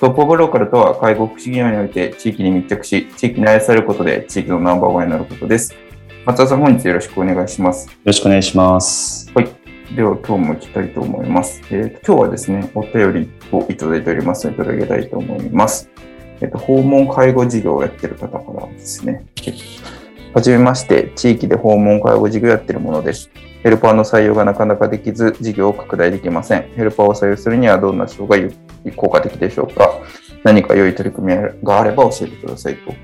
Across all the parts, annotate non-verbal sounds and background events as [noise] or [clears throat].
トップオブローカルとは介護福祉業において地域に密着し、地域に愛されることで地域のナンバーワンになることです。松田さん、本日よろしくお願いします。よろしくお願いします。はい。では、今日も行きたいと思います。えー、今日はですね、お便りをいただいておりますので、いただきたいと思います。えっ、ー、と、訪問介護事業をやっている方からですね。はじめまして、地域で訪問介護事業をやっているものです。ヘルパーの採用がなかなかできず、事業を拡大できません。ヘルパーを採用するにはどんな手法が効果的でしょうか何か良い取り組みがあれば教えてくださいと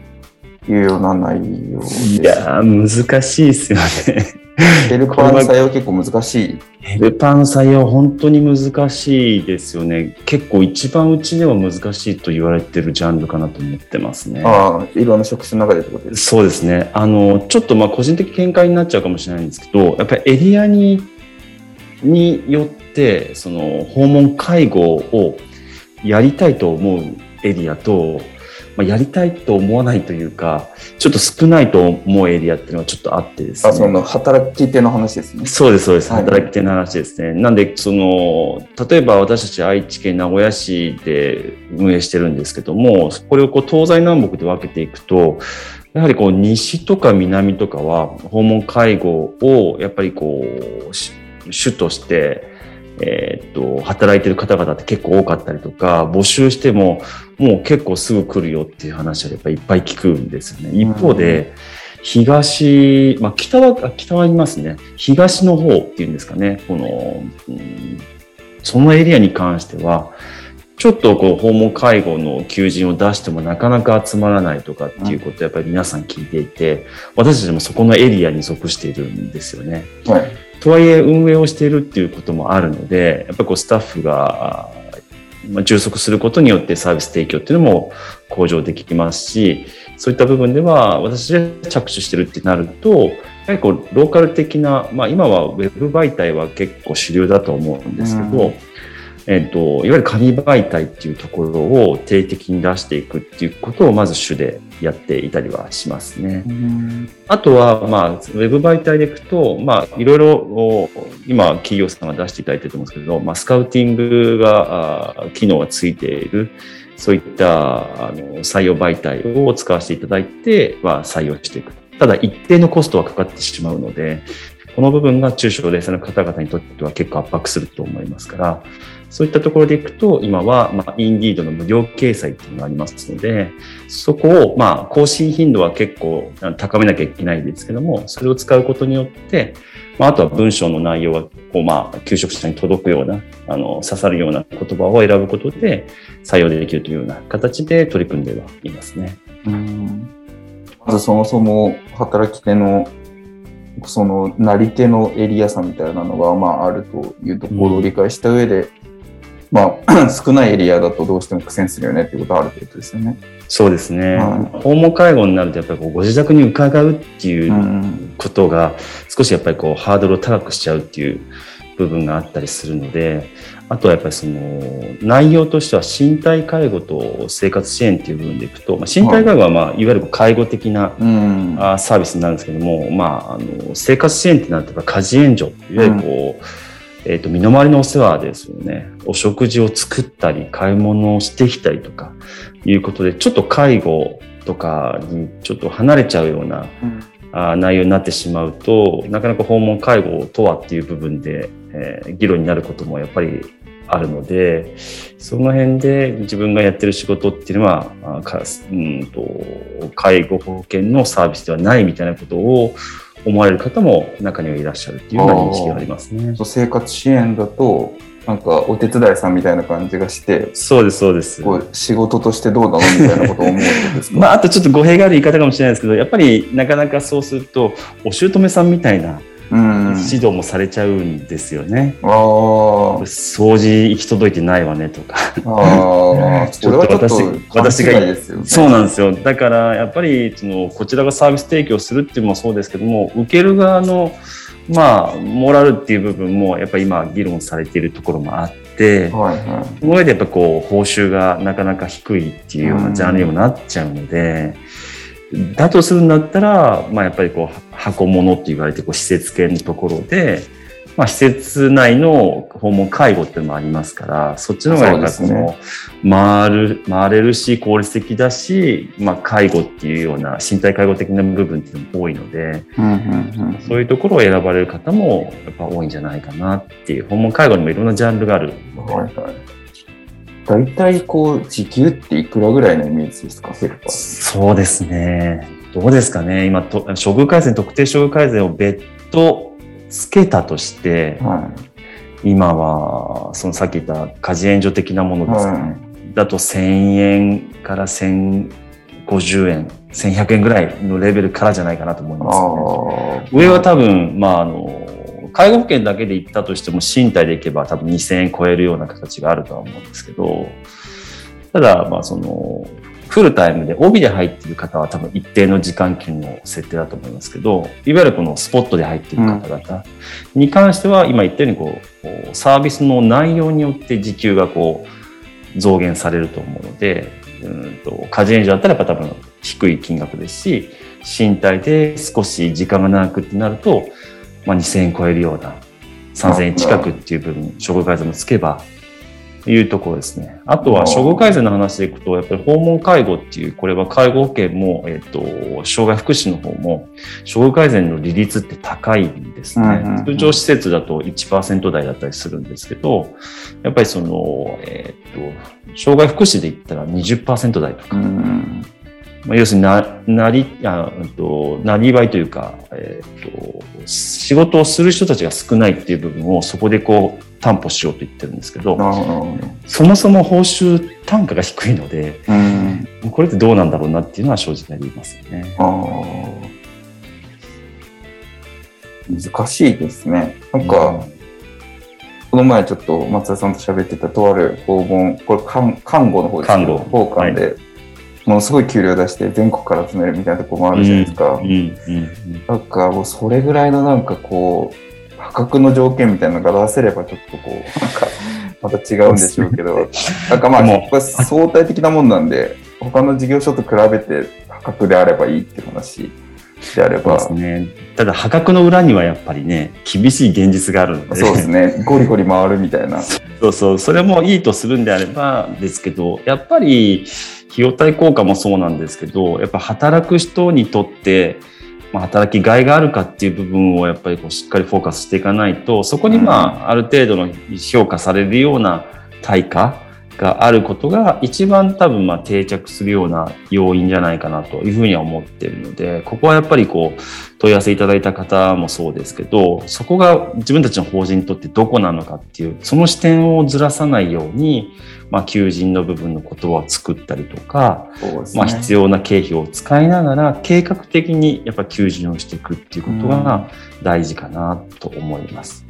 いうような内容です。いや難しいですよね。ヘルパーの採用結構難しい。ヘルパーの採用本当に難しいですよね。結構一番うちでは難しいと言われてるジャンルかなと思ってますね。ああ、いろんな職種の中でってことですそうですね。あの、ちょっとまあ個人的見解になっちゃうかもしれないんですけど、やっぱりエリアに、によって、その訪問介護をやりたいと思うエリアと、まあ、やりたいと思わないというか、ちょっと少ないと思うエリアっていうのはちょっとあってですね。あ、その働き手の話ですね。そうです、そうです。働き手の話ですね。はい、なんで、その、例えば私たち愛知県名古屋市で運営してるんですけども、これをこう東西南北で分けていくと、やはりこう西とか南とかは訪問介護をやっぱりこう主としてえー、っと、働いてる方々って結構多かったりとか、募集しても、もう結構すぐ来るよっていう話はやっぱりいっぱい聞くんですよね。一方で、東、まあ、北は、北はいますね。東の方っていうんですかね。この、うん、そのエリアに関しては、ちょっとこう訪問介護の求人を出してもなかなか集まらないとかっていうことをやっぱり皆さん聞いていて、私たちもそこのエリアに属しているんですよね。はいとはいえ運営をしているっていうこともあるので、やっぱりこうスタッフが充足することによってサービス提供っていうのも向上できますし、そういった部分では私で着手してるってなると、やはりこうローカル的な、まあ今はウェブ媒体は結構主流だと思うんですけど、うん。えっ、と、いわゆる紙媒体っていうところを定的に出していくっていうことをまず主でやっていたりはしますね。あとは、まあ、ウェブ媒体でいくと、まあ、いろいろ、今、企業さんが出していただいてると思うんですけど、まあ、スカウティングが、機能がついている、そういったあの採用媒体を使わせていただいて、まあ、採用していく。ただ、一定のコストはかかってしまうので、この部分が中小零細の方々にとっては結構圧迫すると思いますから、そういったところでいくと、今は、まあ、インディードの無料掲載っていうのがありますので、そこを、まあ、更新頻度は結構高めなきゃいけないんですけども、それを使うことによって、まあ、あとは文章の内容は、こう、まあ、求職者に届くような、あの、刺さるような言葉を選ぶことで採用できるというような形で取り組んではいますね。うんまずそもそも働き手のそのなり手のエリア差みたいなのがまああるというところを理解した上で、うん、まあ [clears throat] 少ないエリアだとどうしても苦戦するよねっていうことはあるってことですよね。そうですね、はい、訪問介護になるとやっぱりこうご自宅に伺うっていうことが少しやっぱりこうハードルを高くしちゃうっていう部分があったりするのであとはやっぱりその内容としては身体介護と生活支援っていう部分でいくと、まあ、身体介護は、まあ、いわゆる介護的な、あサービスになるんですけども、まあ、あの生活支援ってなると家事援助いわゆるこう、えーと、身の回りのお世話ですよね。お食事を作ったり買い物をしてきたりとかいうことでちょっと介護とかにちょっと離れちゃうような、あ内容になってしまうとなかなか訪問介護とはっていう部分で、えー、議論になることもやっぱりあるので、その辺で自分がやってる仕事っていうのは、うんと介護保険のサービスではないみたいなことを思われる方も中にはいらっしゃるっていうような認識がありますね。生活支援だと、なんかお手伝いさんみたいな感じがして、そうです、そうです。こう仕事としてどうなのみたいなことを思うことですか？まあ、あとちょっと語弊がある言い方かもしれないですけど、やっぱりなかなかそうすると、お姑さんみたいなうん。指導もされちゃうんですよね。ああ。掃除行き届いてないわねとか。ああ、[laughs] ちょっと私私が勘違いですよね。そうなんですよ。だからやっぱりそのこちらがサービス提供するっていうのもそうですけども、受ける側のまあモラルっていう部分もやっぱり今議論されているところもあって、はいはその上でやっぱこう報酬がなかなか低いっていうようなジャンルにもなっちゃうので、だとするんだったら、まあやっぱりこう箱物って言われてこう施設系のところで、まあ施設内の訪問介護っていうのもありますから、そっちの方がやっぱそうの、回る、回れるし効率的だし、まあ介護っていうような身体介護的な部分っていうのも多いので、そういうところを選ばれる方もやっぱ多いんじゃないかなっていう、訪問介護にもいろんなジャンルがあるうん。はいはい。大体こう、時給っていくらぐらいのイメージですか？そうですね。どうですかね。今と、処遇改善、特定処遇改善を別途つけたとして、は今は、そのさっき言った家事援助的なものい。ですか？ね。だと1000円から1050円、1100円ぐらいのレベルからじゃないかなと思います、ね。上は多分、まあ、あの、介護保険だけで行ったとしても、身体で行けば多分2000円超えるような形があるとは思うんですけど、ただ、まあ、その、フルタイムで帯で入っている方は多分一定の時間給の設定だと思いますけど、いわゆるこのスポットで入っている方々に関しては、今言ったようにこう、サービスの内容によって時給がこう、増減されると思うので、うんと家事援助だったらやっぱ多分低い金額ですし、身体で少し時間が長くってなると、まあ、2000円超えるような3000円近くっていう部分、処遇改善もつけば、いうところですね。あとは、処遇改善の話でいくと、やっぱり訪問介護っていう、これは介護保険も、えっ、と、障害福祉の方も、処遇改善の利率って高いんですね。うんうんうん通常施設だと1%台だったりするんですけど、やっぱりその、えっ、と、障害福祉で言ったら20%台とか、うん。まあ、要するにな、なり、あうんと、なりわいというか、えっ、と、仕事をする人たちが少ないっていう部分をそこでこう担保しようと言ってるんですけど。そもそも報酬単価が低いので、うん。これってどうなんだろうなっていうのは正直ありますよね。難しいですね。なんか、この前ちょっと松田さんと喋ってたとある訪問、これ看看護の方です看護訪韓で、ものすごい給料出して全国から集めるみたいなところもあるじゃないですか。なんかもうそれぐらいのなんかこう、破格の条件みたいなのが出せればちょっとこう、なんかまた違うんでしょうけど、なんかまあ、これ相対的なもんなんで、他の事業所と比べて破格であればいいっていう話であれば、そうですね。ただ破格の裏にはやっぱりね、厳しい現実があるので。そうですね、ゴリゴリ回るみたいな。そうそう、それもいいとするんであればですけど、やっぱり費用対効果もそうなんですけど、やっぱ働く人にとって、まあ、働きがいがあるかっていう部分をやっぱりこうしっかりフォーカスしていかないと、そこにまあ、ある程度の評価されるような対価があることが一番多分まあ定着するような要因じゃないかなというふうには思っているので、ここはやっぱりこう問い合わせいただいた方もそうですけど、そこが自分たちの法人にとってどこなのかっていう、その視点をずらさないように、まあ、求人の部分の言葉を作ったりとか、ね。まあ、必要な経費を使いながら、計画的にやっぱ求人をしていくっていうことが大事かなと思います。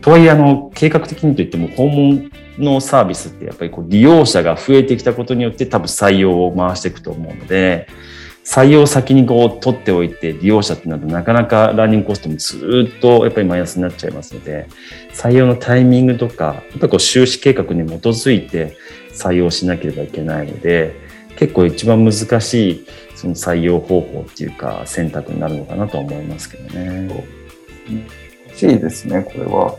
とはいえ、あの、計画的にといっても、訪問のサービスってやっぱりこう利用者が増えてきたことによって多分採用を回していくと思うので、採用先にこう取っておいて利用者ってなるとなかなかランニングコストもずっとやっぱりマイナスになっちゃいますので、採用のタイミングとか、やっぱこう収支計画に基づいて採用しなければいけないので、結構一番難しいその採用方法っていうか選択になるのかなと思いますけどね。欲しいですね、これは。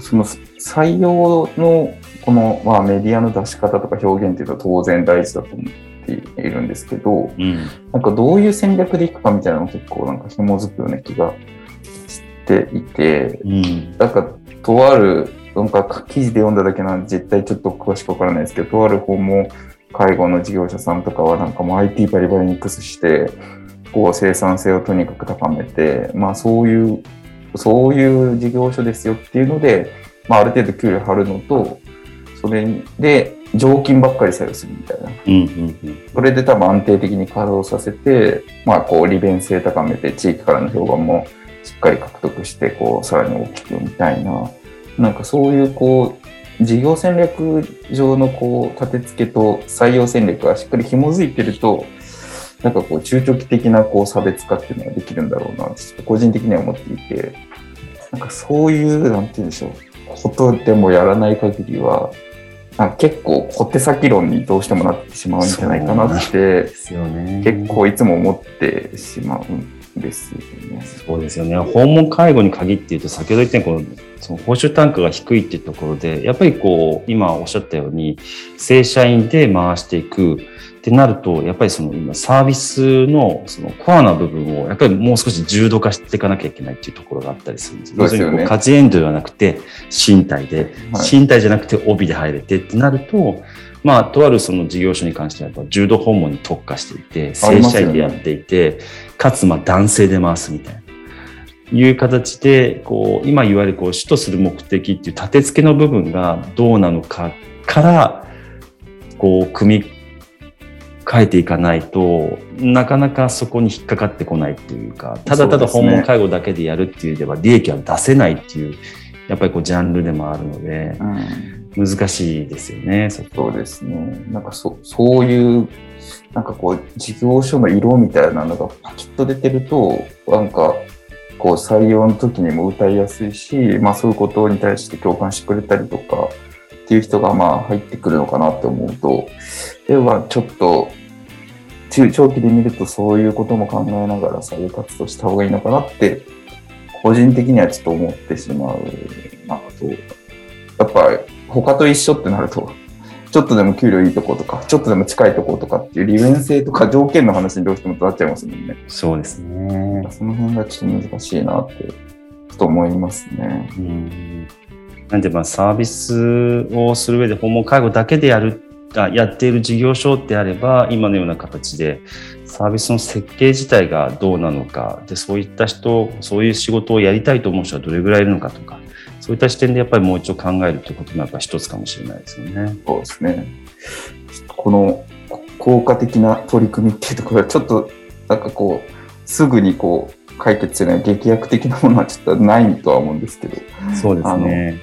その採用のこの、まあ、メディアの出し方とか表現っていうのは当然大事だと思っているんですけど、うん。なんかどういう戦略でいくかみたいなのも結構なんか紐づくような気がしていて、うん。なんかとある、なんか記事で読んだだけなんで、絶対ちょっと詳しくわからないですけど、とある訪問介護の事業者さんとかは、なんかもう IT バリバリに駆使して、こう生産性をとにかく高めて、まあそういう、そういう事業所ですよっていうので、まあある程度給料張るのと、それで常勤ばっかり採用するみたいな。うんうんうん。それで多分安定的に稼働させて、まあこう利便性高めて、地域からの評判もしっかり獲得して、こうさらに大きくみたいな、なんかそういうこう、事業戦略上のこう立て付けと採用戦略がしっかり紐づいてると、なんかこう中長期的なこう差別化っていうのができるんだろうな、ちょっと個人的には思っていて、なんかそういう、なんて言うんでしょう、ことでもやらない限りは、なんか結構小手先論にどうしてもなってしまうんじゃないかなって、ね。結構いつも思ってしまうんですよね。そうですよね。訪問介護に限って言うと、先ほど言ったようにこの、その報酬単価が低いっていうところで、やっぱりこう、今おっしゃったように、正社員で回していくってなると、やっぱりその今サービスのそのコアな部分を、やっぱりもう少し重度化していかなきゃいけないっていうところがあったりするんです。要するにこう、家事エンドではなくて、身体で、はい身体じゃなくて帯で入れてってなると、まあ、とあるその事業所に関しては、重度訪問に特化していて、あ正社員でやっていて、かつまあ男性で回すみたいな。いう形で、こう、今言われる、こう、主とする目的っていう立て付けの部分がどうなのかから、こう、組み変えていかないとなかなかそこに引っかかってこないっていうかただただ訪問介護だけでやるっていうでは利益は出せないっていうやっぱりこうジャンルでもあるのでうん、難しいですよねそうですね。なんかそそういう、なんかこう、事業所の色みたいなのがパキッと出てると、なんか、こう採用の時にも歌いやすいし、まあそういうことに対して共感してくれたりとかっていう人がまあ入ってくるのかなって思うと、ではちょっと中長期で見るとそういうことも考えながら採用活動した方がいいのかなって、個人的にはちょっと思ってしまうなと。やっぱ他と一緒ってなると、ちょっとでも給料いいとことか、ちょっとでも近いとことかっていう利便性とか条件の話にどうしてもなっちゃいますもんね。そうですねその辺がちょっと難しいなって、と思いますね。うんなんでまあサービスをする上で訪問介護だけでやるあやっている事業所であれば今のような形でサービスの設計自体がどうなのかでそういった人そういう仕事をやりたいと思う人はどれぐらいいるのかとかそういった視点でやっぱりもう一度考えるということもやっぱ一つかもしれないですよね。そうですね。このこ効果的な取り組みっていうところは、ちょっとなんかこう、すぐにこう、解決するような劇薬的なものはちょっとないとは思うんですけど、そうですね。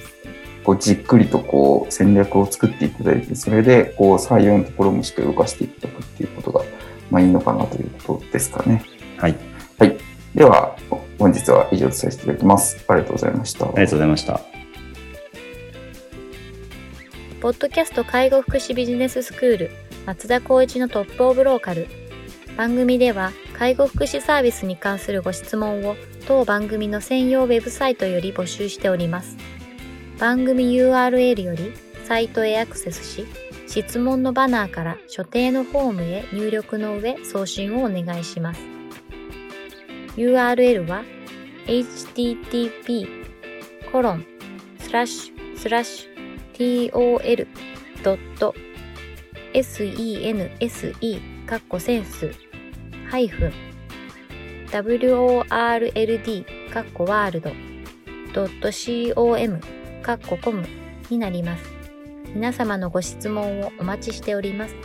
こうじっくりとこう戦略を作っていただいて、それでこう採用のところもしっかり動かしていただくっていうことが、まあいいのかなということですかね。はい。はい。では、本日は以上とさせていただきます。ありがとうございました。ありがとうございました。ポッドキャスト介護福祉ビジネススクール松田光一のトップオブローカル番組では介護福祉サービスに関するご質問を当番組の専用ウェブサイトより募集しております番組 URL よりサイトへアクセスし質問のバナーから所定のフォームへ入力の上送信をお願いします URL は http コロンスラッシュスラッシュ tol.sense かっこセンスハイフン world かっこワールド .com かっこコムになります。皆様のご質問をお待ちしております。